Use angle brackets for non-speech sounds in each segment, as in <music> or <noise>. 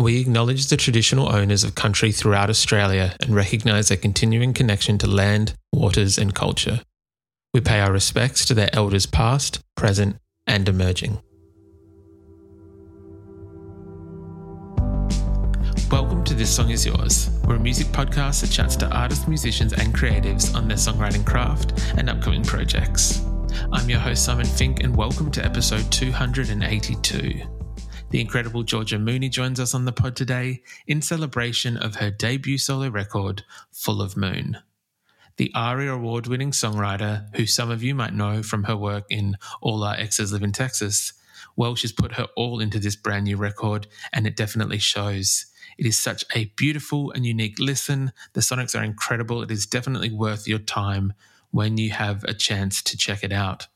We acknowledge the traditional owners of country throughout Australia and recognise their continuing connection to land, waters, and culture. We pay our respects to their elders past, present, and emerging. Welcome to This Song Is Yours. We're a music podcast that chats to artists, musicians, and creatives on their songwriting craft and upcoming projects. I'm your host, Simon Fink, and welcome to episode 282. The incredible Georgia Mooney joins us on the pod today in celebration of her debut solo record, Full of Moon. The ARIA award winning songwriter, who some of you might know from her work in All Our Exes Live in Texas, well, she's put her all into this brand new record, and it definitely shows. It is such a beautiful and unique listen. The sonics are incredible. It is definitely worth your time when you have a chance to check it out.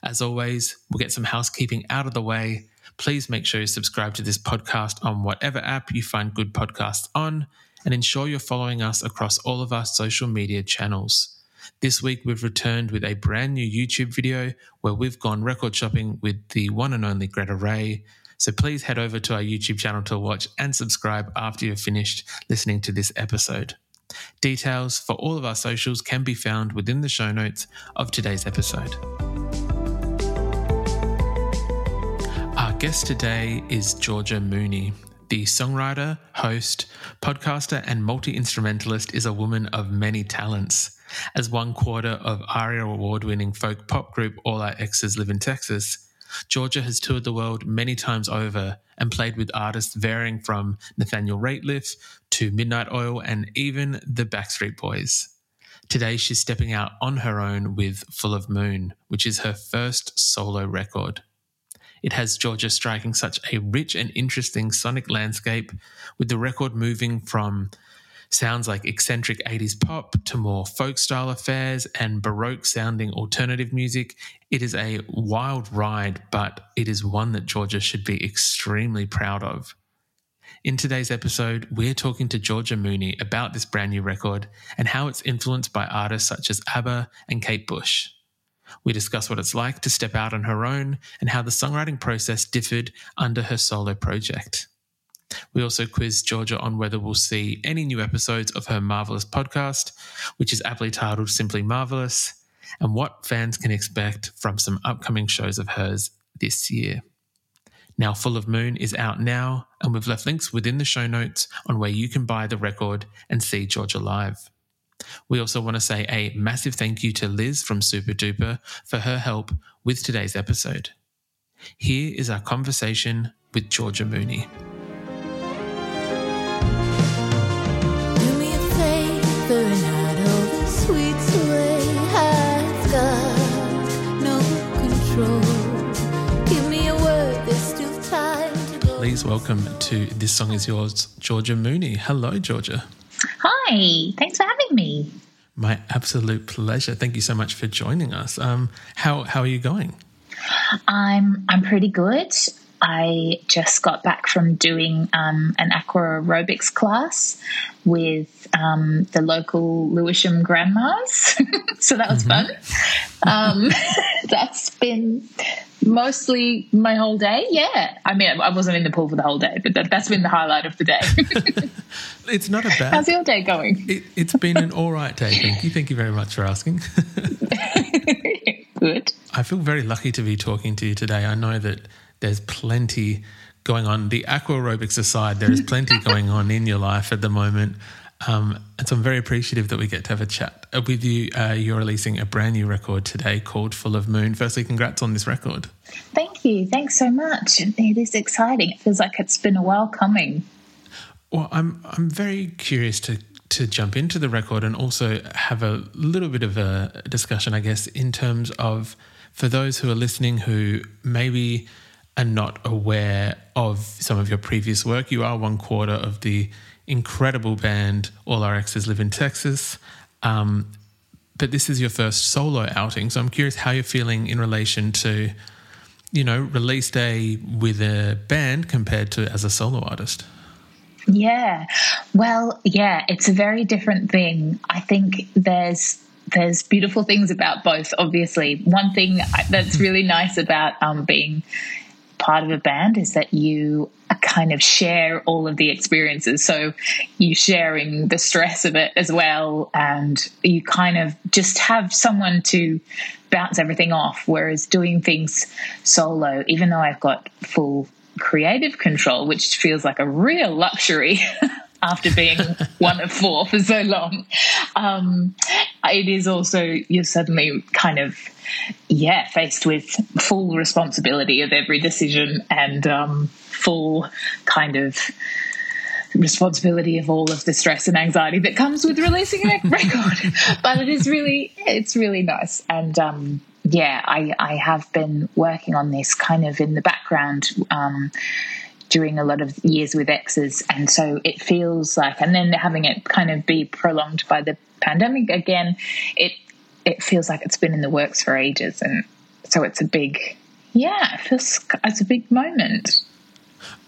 As always, we'll get some housekeeping out of the way. Please make sure you subscribe to this podcast on whatever app you find good podcasts on and ensure you're following us across all of our social media channels. This week, we've returned with a brand new YouTube video where we've gone record shopping with the one and only Greta Ray. So please head over to our YouTube channel to watch and subscribe after you've finished listening to this episode. Details for all of our socials can be found within the show notes of today's episode. Guest today is Georgia Mooney. The songwriter, host, podcaster, and multi instrumentalist is a woman of many talents. As one quarter of ARIA award winning folk pop group All Our Exes Live in Texas, Georgia has toured the world many times over and played with artists varying from Nathaniel Rateliff to Midnight Oil and even the Backstreet Boys. Today, she's stepping out on her own with Full of Moon, which is her first solo record. It has Georgia striking such a rich and interesting sonic landscape, with the record moving from sounds like eccentric 80s pop to more folk style affairs and baroque sounding alternative music. It is a wild ride, but it is one that Georgia should be extremely proud of. In today's episode, we're talking to Georgia Mooney about this brand new record and how it's influenced by artists such as ABBA and Kate Bush. We discuss what it's like to step out on her own and how the songwriting process differed under her solo project. We also quiz Georgia on whether we'll see any new episodes of her Marvelous podcast, which is aptly titled Simply Marvelous, and what fans can expect from some upcoming shows of hers this year. Now Full of Moon is out now, and we've left links within the show notes on where you can buy the record and see Georgia live. We also want to say a massive thank you to Liz from Super Duper for her help with today's episode. Here is our conversation with Georgia Mooney. Please welcome to This Song Is Yours, Georgia Mooney. Hello, Georgia. Hi, thanks for having me. My absolute pleasure. Thank you so much for joining us. Um, how how are you going? I'm I'm pretty good. I just got back from doing um, an aqua aerobics class with um, the local Lewisham grandmas. <laughs> so that was mm-hmm. fun. Um, <laughs> that's been mostly my whole day. Yeah. I mean, I wasn't in the pool for the whole day, but that, has been the highlight of the day. <laughs> it's not a bad. How's your day going? It, it's been an all right day. Thank you. Thank you very much for asking. Good. I feel very lucky to be talking to you today. I know that there's plenty going on. The aqua aerobics aside, there is plenty <laughs> going on in your life at the moment. Um, and so I'm very appreciative that we get to have a chat with you. Uh, you're releasing a brand new record today called Full of Moon. Firstly, congrats on this record. Thank you. Thanks so much. It is exciting. It feels like it's been a while coming. Well, I'm I'm very curious to to jump into the record and also have a little bit of a discussion, I guess, in terms of for those who are listening who maybe are not aware of some of your previous work. You are one quarter of the incredible band All Our Exes Live in Texas. Um, but this is your first solo outing. So I'm curious how you're feeling in relation to, you know, release day with a band compared to as a solo artist. Yeah. Well, yeah, it's a very different thing. I think there's there's beautiful things about both obviously one thing that's really nice about um, being part of a band is that you kind of share all of the experiences. So you sharing the stress of it as well, and you kind of just have someone to bounce everything off. Whereas doing things solo, even though I've got full creative control, which feels like a real luxury. <laughs> after being <laughs> one of four for so long. Um, it is also, you're suddenly kind of, yeah, faced with full responsibility of every decision and um, full kind of responsibility of all of the stress and anxiety that comes with releasing a <laughs> record. but it is really, it's really nice. And, um, yeah, I, I have been working on this kind of in the background um, during a lot of years with exes. And so it feels like, and then having it kind of be prolonged by the pandemic again, it, it feels like it's been in the works for ages. And so it's a big, yeah, it feels, it's a big moment.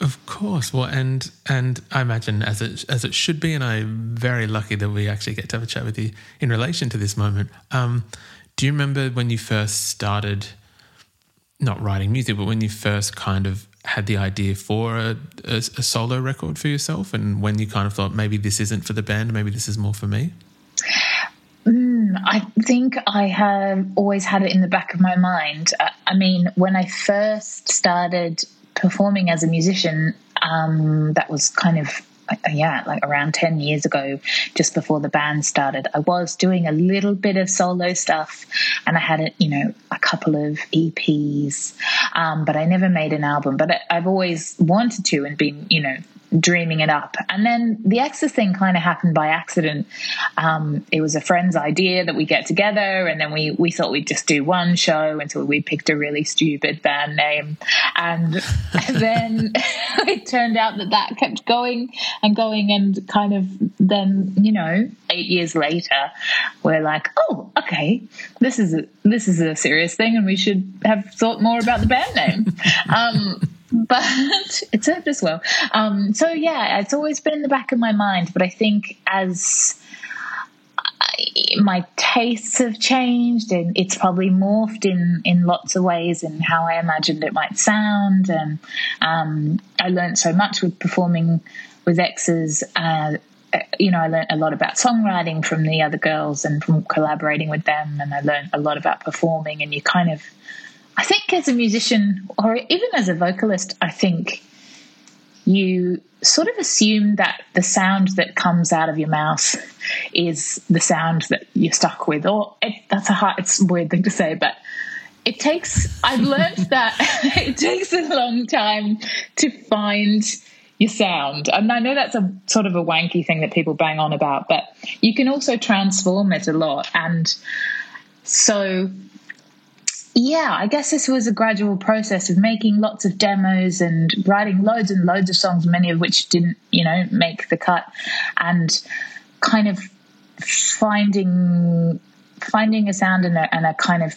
Of course. Well, and and I imagine as it as it should be, and I'm very lucky that we actually get to have a chat with you in relation to this moment. Um, do you remember when you first started, not writing music, but when you first kind of had the idea for a, a, a, solo record for yourself, and when you kind of thought maybe this isn't for the band, maybe this is more for me? Mm, I think I have always had it in the back of my mind. I mean, when I first started performing as a musician, um, that was kind of yeah, like around 10 years ago, just before the band started, I was doing a little bit of solo stuff and I had, a, you know, a couple of EPs, um, but I never made an album. But I've always wanted to and been, you know, dreaming it up. And then the Exes thing kind of happened by accident. Um, it was a friend's idea that we get together, and then we we thought we'd just do one show until we picked a really stupid band name, and <laughs> then <laughs> it turned out that that kept going and going, and kind of then you know eight years later, we're like, oh, okay, this is a, this is a serious thing, and we should have thought more about the band name. <laughs> Um, but it served us well. Um, so yeah, it's always been in the back of my mind. But I think as I, my tastes have changed, and it's probably morphed in in lots of ways in how I imagined it might sound. And um, I learned so much with performing with exes. Uh, you know, I learned a lot about songwriting from the other girls and from collaborating with them, and I learned a lot about performing. And you kind of I think as a musician or even as a vocalist, I think you sort of assume that the sound that comes out of your mouth is the sound that you're stuck with. Or it, that's a hard, it's a weird thing to say, but it takes, I've learned <laughs> that <laughs> it takes a long time to find your sound. And I know that's a sort of a wanky thing that people bang on about, but you can also transform it a lot. And so yeah, I guess this was a gradual process of making lots of demos and writing loads and loads of songs, many of which didn't, you know, make the cut, and kind of finding finding a sound and a, and a kind of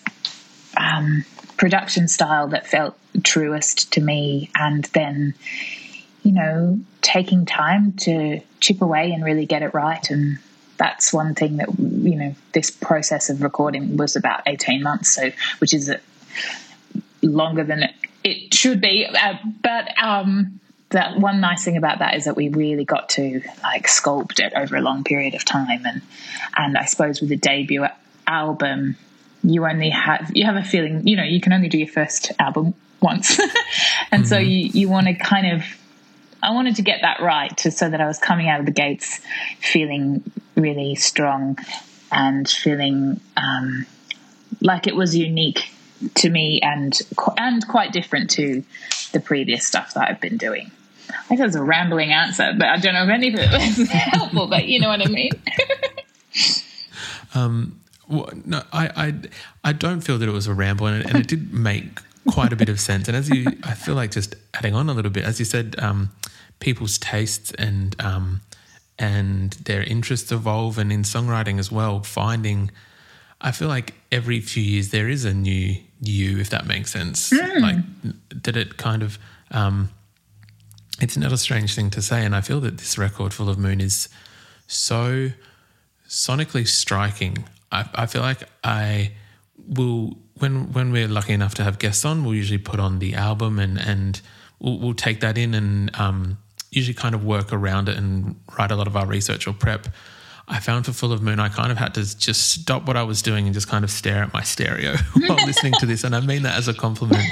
um, production style that felt truest to me, and then, you know, taking time to chip away and really get it right and that's one thing that you know this process of recording was about 18 months so which is longer than it, should be uh, but um that one nice thing about that is that we really got to like sculpt it over a long period of time and and I suppose with a debut album you only have you have a feeling you know you can only do your first album once <laughs> and mm-hmm. so you you want to kind of I wanted to get that right to, so that I was coming out of the gates feeling really strong and feeling um, like it was unique to me and and quite different to the previous stuff that I've been doing. I think that's a rambling answer, but I don't know if any of it was <laughs> helpful. But you know what I mean. <laughs> um, well, no, I, I I don't feel that it was a ramble, and it, and it did make quite a bit of sense. And as you, I feel like just adding on a little bit, as you said, um, people's tastes and um, and their interests evolve, and in songwriting as well, finding. I feel like every few years there is a new you, if that makes sense. Mm. Like that, it kind of. Um, it's not a strange thing to say, and I feel that this record, Full of Moon, is so sonically striking. I, I feel like I will when when we're lucky enough to have guests on, we'll usually put on the album and and we'll, we'll take that in and um, usually kind of work around it and write a lot of our research or prep. I found for Full of Moon, I kind of had to just stop what I was doing and just kind of stare at my stereo <laughs> while listening to this, and I mean that as a compliment.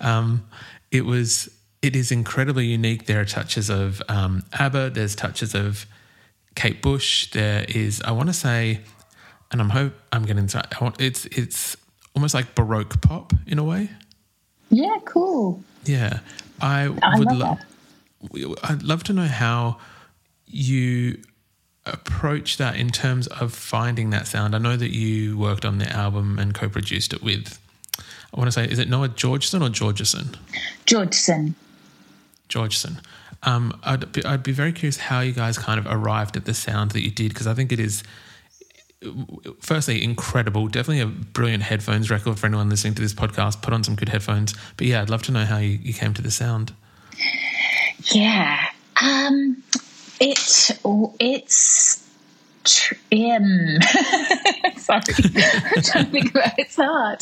Um, it was it is incredibly unique. There are touches of um, ABBA. There's touches of Kate Bush. There is, I want to say, and I'm hope I'm getting. I want, it's it's almost like baroque pop in a way. Yeah, cool. Yeah, I, I would love love. I'd love to know how you approach that in terms of finding that sound. I know that you worked on the album and co-produced it with. I want to say, is it Noah Georgeson or Georgeson? Georgeson. Georgeson. Um, I'd be, I'd be very curious how you guys kind of arrived at the sound that you did because I think it is, firstly, incredible. Definitely a brilliant headphones record for anyone listening to this podcast. Put on some good headphones. But yeah, I'd love to know how you, you came to the sound. Yeah. Um, it's it's um, <laughs> sorry, I'm think about it. It's hard.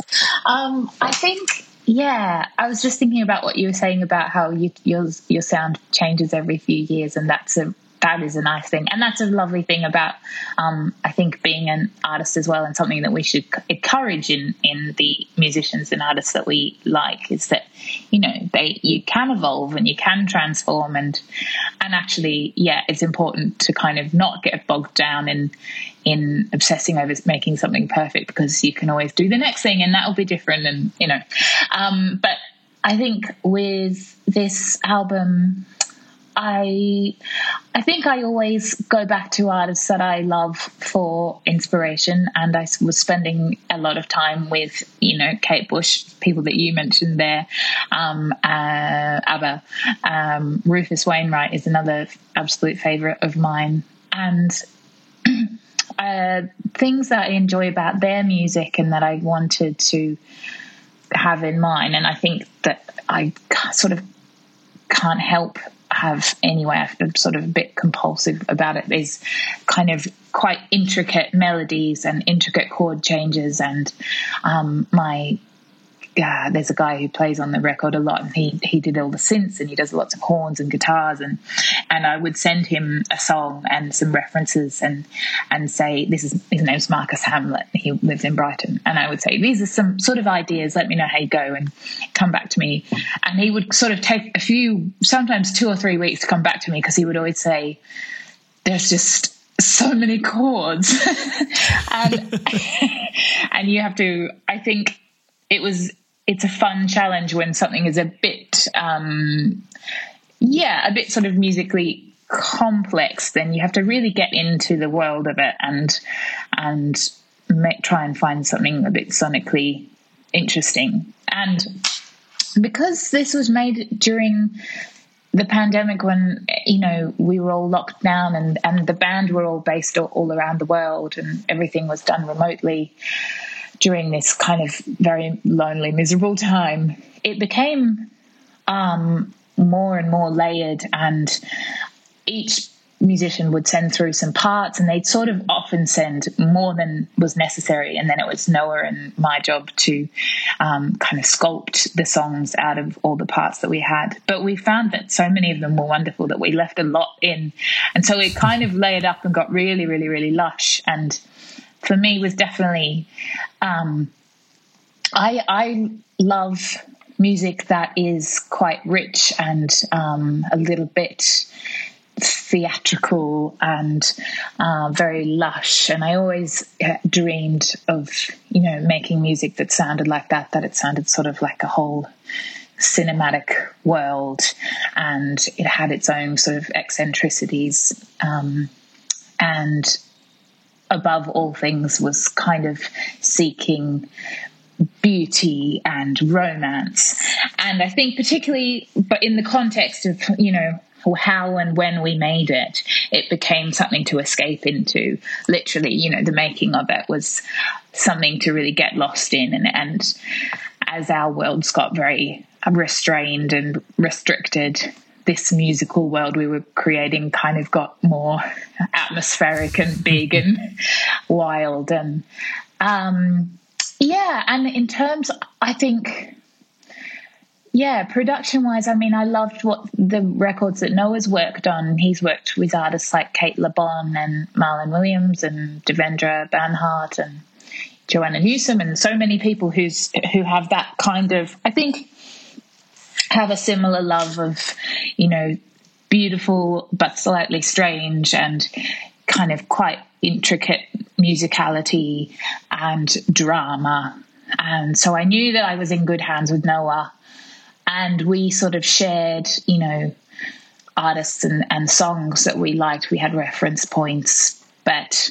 Um, I think yeah, I was just thinking about what you were saying about how you, your your sound changes every few years, and that's a that is a nice thing, and that's a lovely thing about um, I think being an artist as well, and something that we should encourage in in the musicians and artists that we like is that you know they you can evolve and you can transform, and and actually, yeah, it's important to kind of not get bogged down in in obsessing over making something perfect because you can always do the next thing and that'll be different and you know. Um, but i think with this album I I think I always go back to artists that I love for inspiration, and I was spending a lot of time with you know Kate Bush, people that you mentioned there, um, uh, ABBA, um, Rufus Wainwright is another absolute favorite of mine, and. <clears throat> Uh, things that I enjoy about their music and that I wanted to have in mind, and I think that I sort of can't help have anyway. I'm sort of a bit compulsive about it. There's kind of quite intricate melodies and intricate chord changes, and um, my uh, there's a guy who plays on the record a lot, and he he did all the synths and he does lots of horns and guitars, and and I would send him a song and some references and and say this is his name's Marcus Hamblett. He lives in Brighton, and I would say these are some sort of ideas. Let me know how you go and come back to me. And he would sort of take a few, sometimes two or three weeks to come back to me because he would always say, "There's just." so many chords <laughs> and <laughs> and you have to i think it was it's a fun challenge when something is a bit um, yeah a bit sort of musically complex then you have to really get into the world of it and and make, try and find something a bit sonically interesting. And because this was made during the pandemic when you know we were all locked down and and the band were all based all, all around the world and everything was done remotely during this kind of very lonely, miserable time, it became um, more and more layered, and each musician would send through some parts and they'd sort of often send more than was necessary. And then it was noah and my job to um, kind of sculpt the songs out of all the parts that we had. But we found that so many of them were wonderful that we left a lot in. And so it kind of layered up and got really really really lush. And for me was definitely um, I I love music that is quite rich and um, a little bit theatrical and uh, very lush. And i always uh, dreamed of you know making music that sounded like that that it sounded sort of like a whole cinematic world. And it had its own sort of eccentricities. Um, and above all things was kind of seeking beauty and romance. And I think particularly but in the context of, you know, how and when we made it, it became something to escape into. Literally, you know, the making of it was something to really get lost in. And, and as our worlds got very restrained and restricted, this musical world we were creating kind of got more atmospheric and big and <laughs> wild and um, Yeah, and in terms, I think, yeah, production wise, I mean, I loved what the records that Noah's worked on. He's worked with artists like Cate Le Bon and Marlon Williams and Devendra Banhart and Joanna Newsom and so many people who's who have that kind of, I think, have a similar love of, you know, beautiful but slightly strange and kind of quite intricate musicality and drama. And so I knew that I was in good hands with Noah. And we sort of shared, you know, artists and, and songs that we liked. We had reference points. But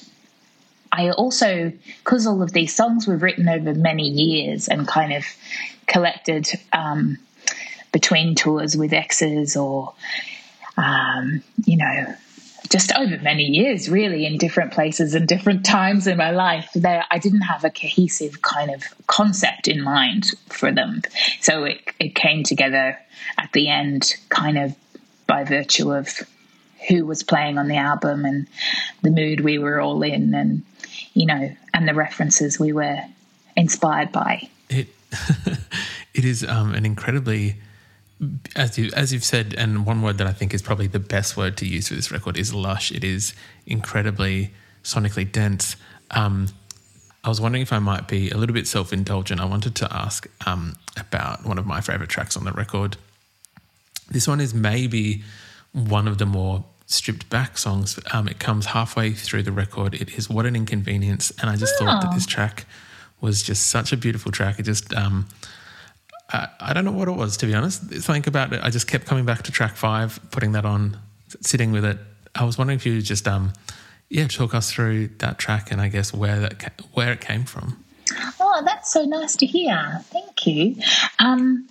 I also, because all of these songs were written over many years and kind of collected um, between tours with exes or, um, you know, just over many years, really, in different places and different <laughs> times in my life. There, I didn't have a cohesive kind of concept in mind for them, so it it came together at the end, kind of by virtue of who was playing on the album and the mood we were all in, and you know, and the references we were inspired by. It <laughs> it is um, an incredibly as you as you've said, and one word that I think is probably the best word to use for this record is lush. It is incredibly sonically dense. Um, I was wondering if I might be a little bit self indulgent. I wanted to ask um, about one of my favorite tracks on the record. This one is maybe one of the more stripped back songs. Um, it comes halfway through the record. It is What an Inconvenience. And I just oh. thought that this track was just such a beautiful track. It just. I, I don't know what it was, to be honest. Something about it. I just kept coming back to track five, putting that on, sitting with it. I was wondering if you just, um, yeah, talk us through that track and I guess where that where it came from. Oh, that's so nice to hear. Thank you. Um,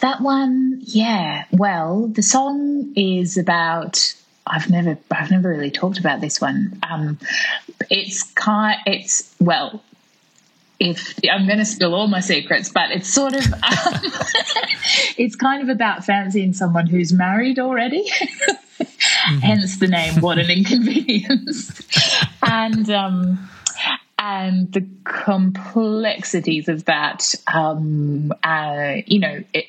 that one, yeah. Well, the song is about. I've never, I've never really talked about this one. Um, it's kind, it's well, if I'm going to spill all my secrets, but it's sort of, um, <laughs> it's kind of about fancying someone who's married already. <laughs> mm-hmm. Hence the name, what an inconvenience. <laughs> and, um, and the complexities of that, um, uh, you know, it,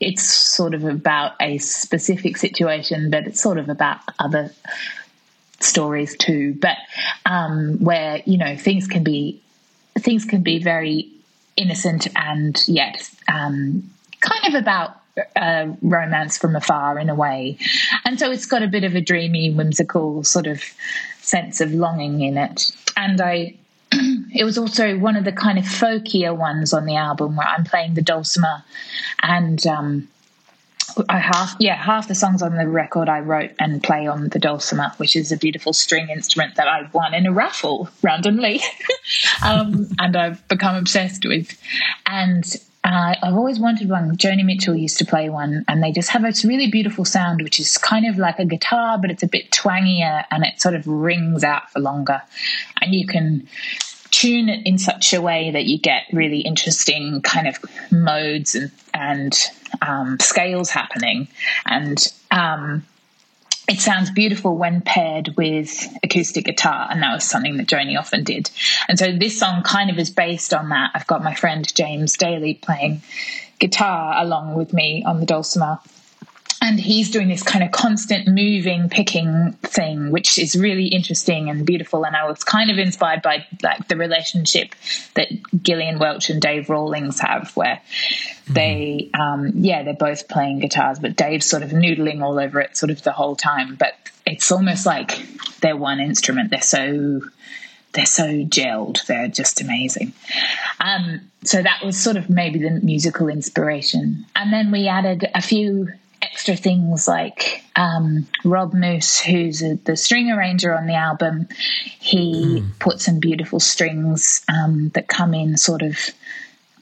it's sort of about a specific situation, but it's sort of about other stories too. But um, where you know things can be things can be very innocent and yet um, kind of about uh, romance from afar in a way. And so it's got a bit of a dreamy, whimsical sort of sense of longing in it. And I, <clears throat> it was also one of the kind of folkier ones on the album where I'm playing the dulcimer and um, I half yeah half the songs on the record I wrote and play on the dulcimer, which is a beautiful string instrument that I won in a raffle randomly, <laughs> um, and I've become obsessed with. And uh, I've always wanted one. Joni Mitchell used to play one, and they just have a really beautiful sound, which is kind of like a guitar, but it's a bit twangier, and it sort of rings out for longer. And you can tune it in such a way that you get really interesting kind of modes and, and um, scales happening. And um, it sounds beautiful when paired with acoustic guitar, and that was something that Joni often did. And so this song kind of is based on that. I've got my friend James Daly playing guitar along with me on the dulcimer and he's doing this kind of constant moving picking thing which is really interesting and beautiful. And i was kind of inspired by like the relationship that gillian welch and dave rawlings have where mm-hmm. they um, yeah they're both playing guitars but dave's sort of noodling all over it sort of the whole time. But it's almost like they're one instrument. They're so they're so gelled. They're just amazing. Um, so that was sort of maybe the musical inspiration. And then we added a few extra things like um, Rob Moose, who's a, the string arranger on the album, he mm. put some beautiful strings um, that come in sort of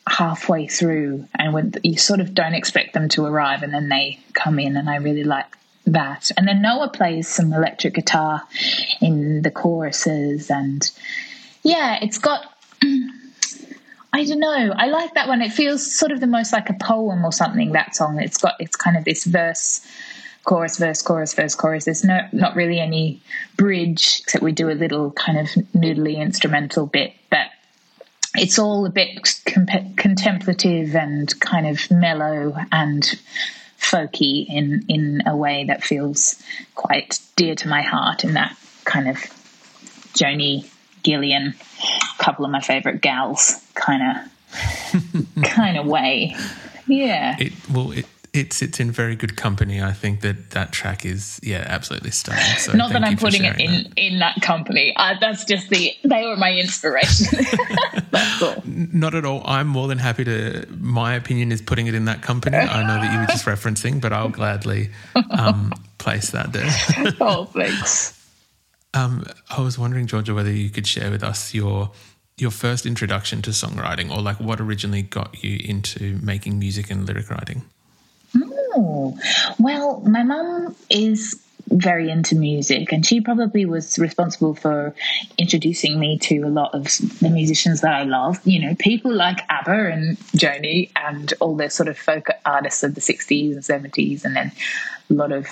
halfway through, and when you sort of don't expect them to arrive, and then they come in, and I really like that. And then Noah plays some electric guitar in the choruses, and yeah, it's got <clears throat> I don't know. I like that one. It feels sort of the most like a poem or something. That song. It's got it's kind of this verse, chorus, verse, chorus, verse, chorus. There's no not really any bridge except we do a little kind of noodly instrumental bit. But it's all a bit comp- contemplative and kind of mellow and folky in in a way that feels quite dear to my heart in that kind of Joni Gillian, a couple of my favorite gals kind of <laughs> kind of way. Yeah. It well it it sits in very good company. I think that that track is yeah absolutely stunning. So Not that I'm putting it in that. in that company. Uh, that's just the they were my inspiration. <laughs> that's all. Not at all. I'm more than happy to. My opinion is putting it in that company. I know that you were just <laughs> referencing, but I'll gladly um, place that there. oh, thanks. Um, I was wondering, Georgia, whether you could share with us your your first introduction to songwriting, or like what originally got you into making music and lyric writing. Oh, well, my mum is very into music and she probably was responsible for introducing me to a lot of the musicians that I love. You know, people like ABBA and Joni and all the sort of folk artists of the 60s and 70s and then a lot of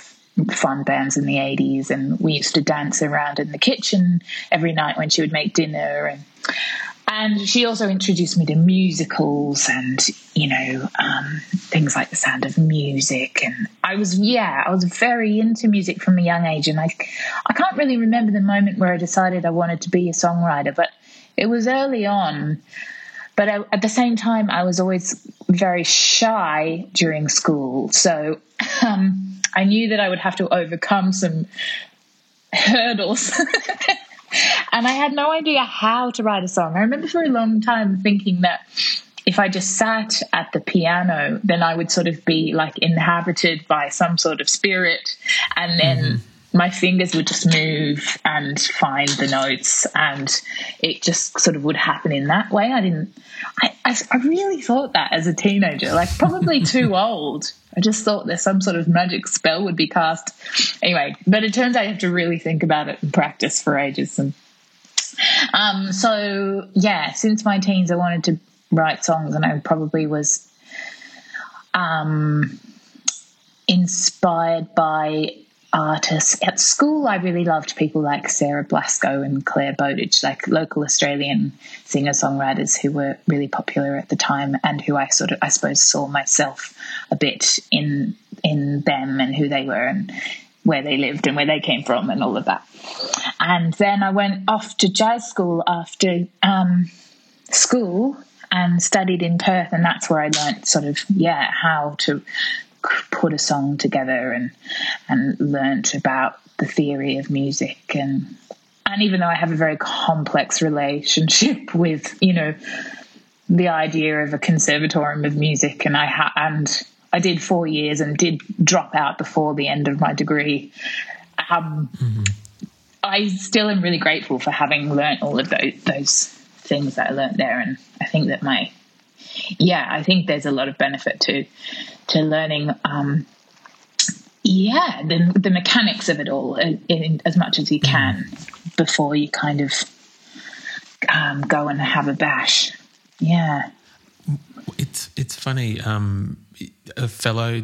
fun bands in the 80s and we used to dance around in the kitchen every night when she would make dinner and and she also introduced me to musicals and you know um, things like the sound of music and i was yeah i was very into music from a young age and i i can't really remember the moment where i decided i wanted to be a songwriter but it was early on. But I, at the same time i was always very shy during school so um, i knew that i would have to overcome some hurdles <laughs> and I had no idea how to write a song. I remember for a long time thinking that if I just sat at the piano, then I would sort of be like inhabited by some sort of spirit, and then. Mm-hmm my fingers would just move and find the notes and it just sort of would happen in that way. I didn't i, I, I really thought that as a teenager like probably <laughs> too old. I just thought there's some sort of magic spell would be cast. Anyway but it turns out you have to really think about it and practice for ages. And um, so yeah, since my teens, I wanted to write songs, and I probably was um, inspired by artists at school. I really loved people like Sarah Blasko and Clare Bowditch, like local Australian singer songwriters who were really popular at the time, and who I sort of, I suppose, saw myself a bit in in them and who they were, and where they lived and where they came from and all of that. And then I went off to jazz school after um, school and studied in Perth, and that's where I learnt sort of yeah how to put a song together and and learnt about the theory of music and and even though I have a very complex relationship <laughs> with you know the idea of a conservatorium of music and I ha- and I did four years and did drop out before the end of my degree. Um, mm-hmm. I still am really grateful for having learnt all of those, those things that I learnt there, and I think that my yeah, I think there's a lot of benefit to to learning. Um, yeah, the the mechanics of it all in, in, as much as you can before you kind of um, go and have a bash. Yeah, it's it's funny. Um, a fellow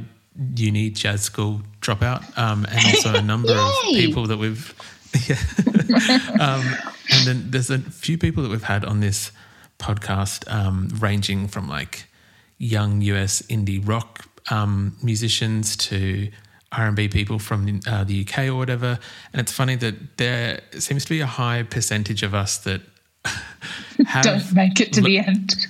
uni jazz school dropout, um, and also a <laughs> number of people that we've. <laughs> Yeah. <laughs> um, and then there's a few people that we've had on this podcast, um, ranging from like young US indie rock um, musicians to R&B people from uh, the UK or whatever. And it's funny that there seems to be a high percentage of us that <laughs> have don't make it to the end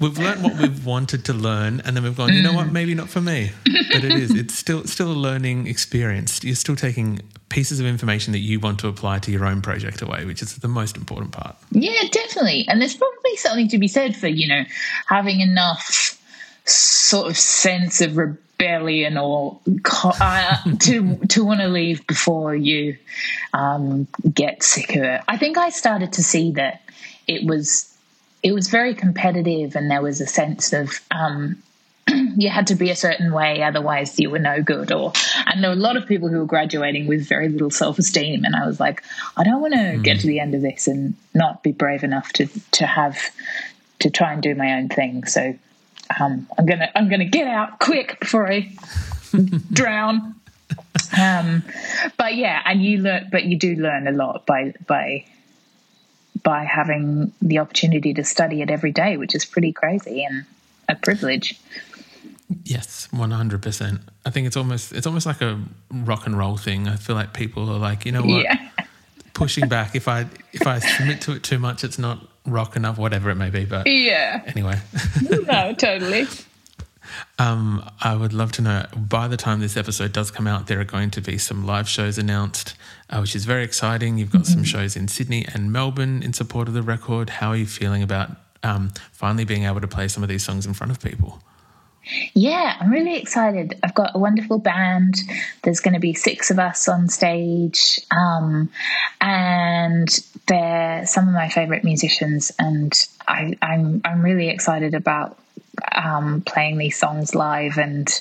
we've learned what we've wanted to learn, and then we've gone, you know what, maybe not for me. But it is. It's still still a learning experience. You're still taking pieces of information that you want to apply to your own project away, which is the most important part. Yeah, definitely. And there's probably something to be said for you know having enough sort of sense of rebellion or uh, <laughs> to to want to leave before you um, get sick of it. I think I started to see that it was it was very competitive, and there was a sense of um, <clears throat> you had to be a certain way, otherwise you were no good. Or and there were a lot of people who were graduating with very little self esteem, and I was like, I don't want to mm. get to the end of this and not be brave enough to to have to try and do my own thing. So um, I'm gonna I'm gonna get out quick before I <laughs> drown. Um, but yeah, and you learn, but you do learn a lot by by by having the opportunity to study it every day, which is pretty crazy and a privilege. Yes, one hundred percent. I think it's almost it's almost like a rock and roll thing. I feel like people are like, you know what, yeah. pushing back. If I if I submit to it too much, it's not rock enough, whatever it may be. But yeah, anyway, no, totally. <laughs> Um, I would love to know by the time this episode does come out, there are going to be some live shows announced, uh, which is very exciting. You've got mm-hmm. some shows in Sydney and Melbourne in support of the record. How are you feeling about um, finally being able to play some of these songs in front of people? Yeah, I'm really excited. I've got a wonderful band. There's going to be six of us on stage, um, and they're some of my favorite musicians. And I, I'm, I'm really excited about um, playing these songs live and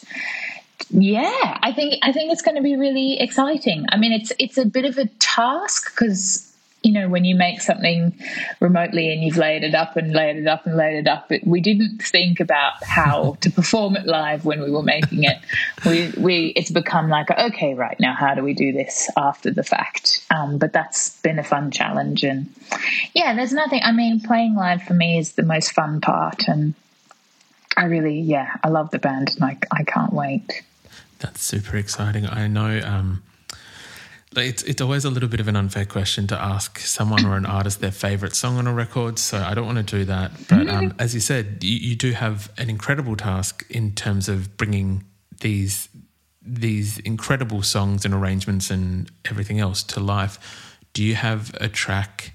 yeah i think i think it's going to be really exciting i mean it's it's a bit of a task because you know, when you make something remotely and you've layered it up and layered it up and layered it up, but we didn't think about how <laughs> to perform it live when we were making it. We, we, it's become like, okay, right now, how do we do this after the fact? Um, but that's been a fun challenge. And yeah, there's nothing, I mean, playing live for me is the most fun part. And I really, yeah, I love the band and I, I can't wait. That's super exciting. I know, um, it's it's always a little bit of an unfair question to ask someone or an <laughs> artist their favorite song on a record. So I don't want to do that. <laughs> But um, as you said, you, you do have an incredible task in terms of bringing these these incredible songs and arrangements and everything else to life. Do you have a track?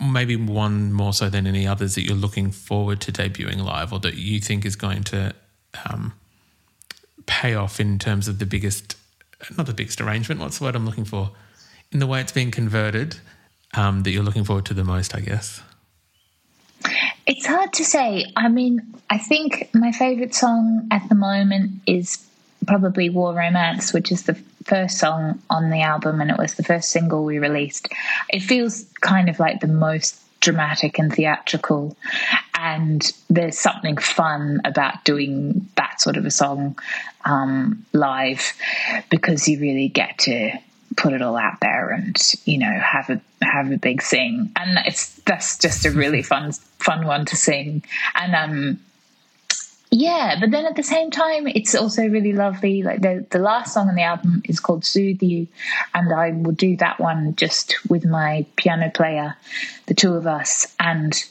Maybe one more so than any others that you're looking forward to debuting live, or that you think is going to um, pay off in terms of the biggest not the biggest arrangement. What's the word I'm looking for? In the way it's being converted, um, that you're looking forward to the most, I guess. It's hard to say. I mean, I think my favourite song at the moment is probably War Romance, which is the first song on the album and it was the first single we released. It feels kind of like the most dramatic and theatrical. And there's something fun about doing that sort of a song um, live because you really get to put it all out there and you know have a have a big sing and it's that's just a really fun fun one to sing and um yeah but then at the same time it's also really lovely like the the last song on the album is called soothe you and i will do that one just with my piano player the two of us and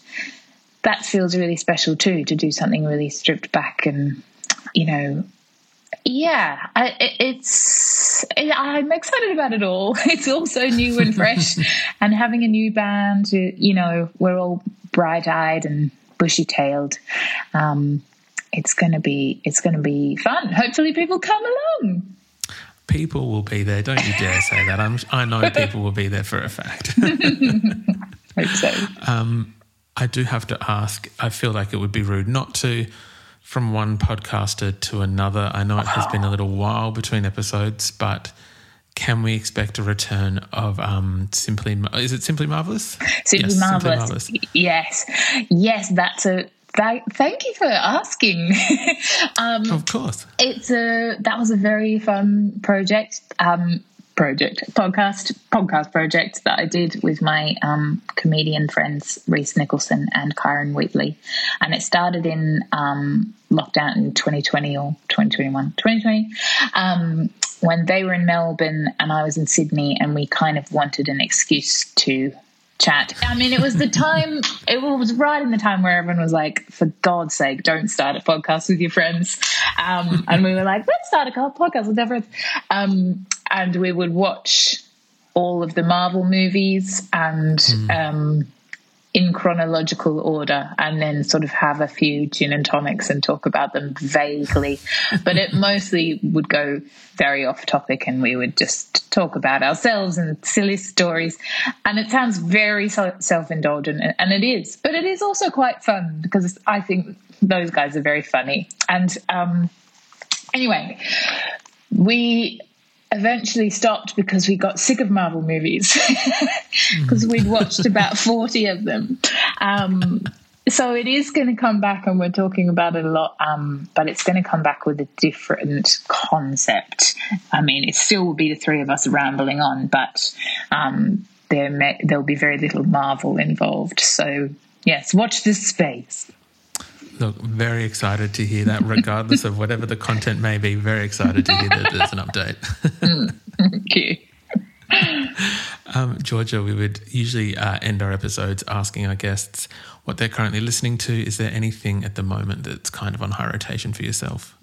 that feels really special too to do something really stripped back and you know yeah I, it's it, i'm excited about it all. <laughs> It's all so new and fresh <laughs> and having a new band you know we're all bright-eyed and bushy-tailed um, it's going to be it's going to be fun. Hopefully, people come along. People will be there. Don't you dare say that. I'm, I know <laughs> people will be there for a fact. <laughs> <laughs> Hope so. Um, I do have to ask. I feel like it would be rude not to, from one podcaster to another. I know it has been a little while between episodes, but can we expect a return of um, simply? Is it simply marvelous? Simply yes, marvelous. Simply marvelous. Yes, yes. That's a thank you for asking. <laughs> um, of course, it's a that was a very fun project. Um, project podcast podcast project that I did with my um, comedian friends Rhys Nicholson and Kyron Wheatley, and it started in um, lockdown in 2020 or 2021, 2020. Um, when they were in Melbourne and I was in Sydney, and we kind of wanted an excuse to chat. I mean, it was the time, it was right in the time where everyone was like, for God's sake, don't start a podcast with your friends. Um, and we were like, let's start a podcast with our friends. Um, and we would watch all of the Marvel movies and mm. um, in chronological order and then sort of have a few gin and tonics and talk about them vaguely. <laughs> but it mostly would go very off topic and we would just talk about ourselves and silly stories. And it sounds very self indulgent, and it is, but it is also quite fun because I think those guys are very funny. And um, anyway, we eventually stopped because we got sick of Marvel movies <laughs> because we'd watched about 40 of them. Um, so it is going to come back, and we're talking about it a lot, um, but it's going to come back with a different concept. I mean, it still will be the three of us rambling on, but um, there may, there'll be very little Marvel involved. So yes, watch this space. Look, very excited to hear that, regardless of whatever the content may be. Very excited to hear that there's an update. Thank you. Um, Georgia, we would usually uh, end our episodes asking our guests what they're currently listening to. Is there anything at the moment that's kind of on high rotation for yourself?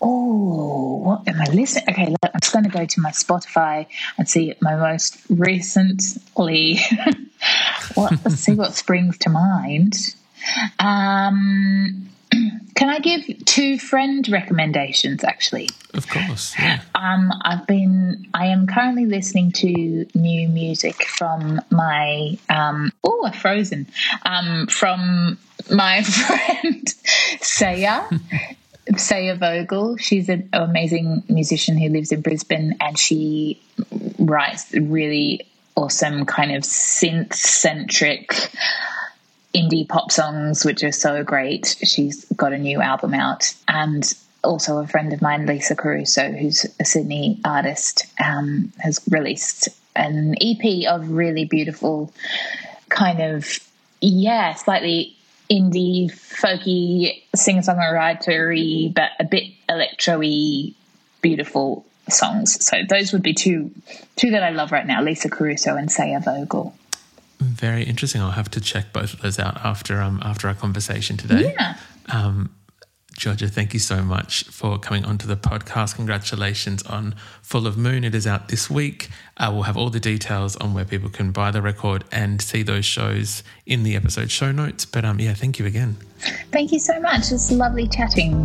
Oh, what am I listening? Okay, look, I'm just going to go to my Spotify and see my most recently. <laughs> what? Let's see what springs to mind. Um, <clears throat> can I give two friend recommendations? Actually, of course. Yeah. Um, I've been. I am currently listening to new music from my. Um, oh, I've frozen. Um, from my <laughs> friend Saya. Saya Vogel. She's an amazing musician who lives in Brisbane, and she writes really awesome kind of synth centric indie pop songs, which are so great. She's got a new album out, and also a friend of mine, Lisa Caruso, who's a Sydney artist, um, has released an EP of really beautiful, kind of yeah, slightly indie, folky, singer songwritery, but a bit electro-y, beautiful songs. So those would be two two that I love right now: Lisa Caruso and Saya Vogel. Very interesting. I'll have to check both of those out after um after our conversation today. Yeah. Um, Georgia, thank you so much for coming onto the podcast. Congratulations on Full of Moon. It is out this week. Uh, we'll have all the details on where people can buy the record and see those shows in the episode show notes. But um, yeah, thank you again. Thank you so much. It's lovely chatting.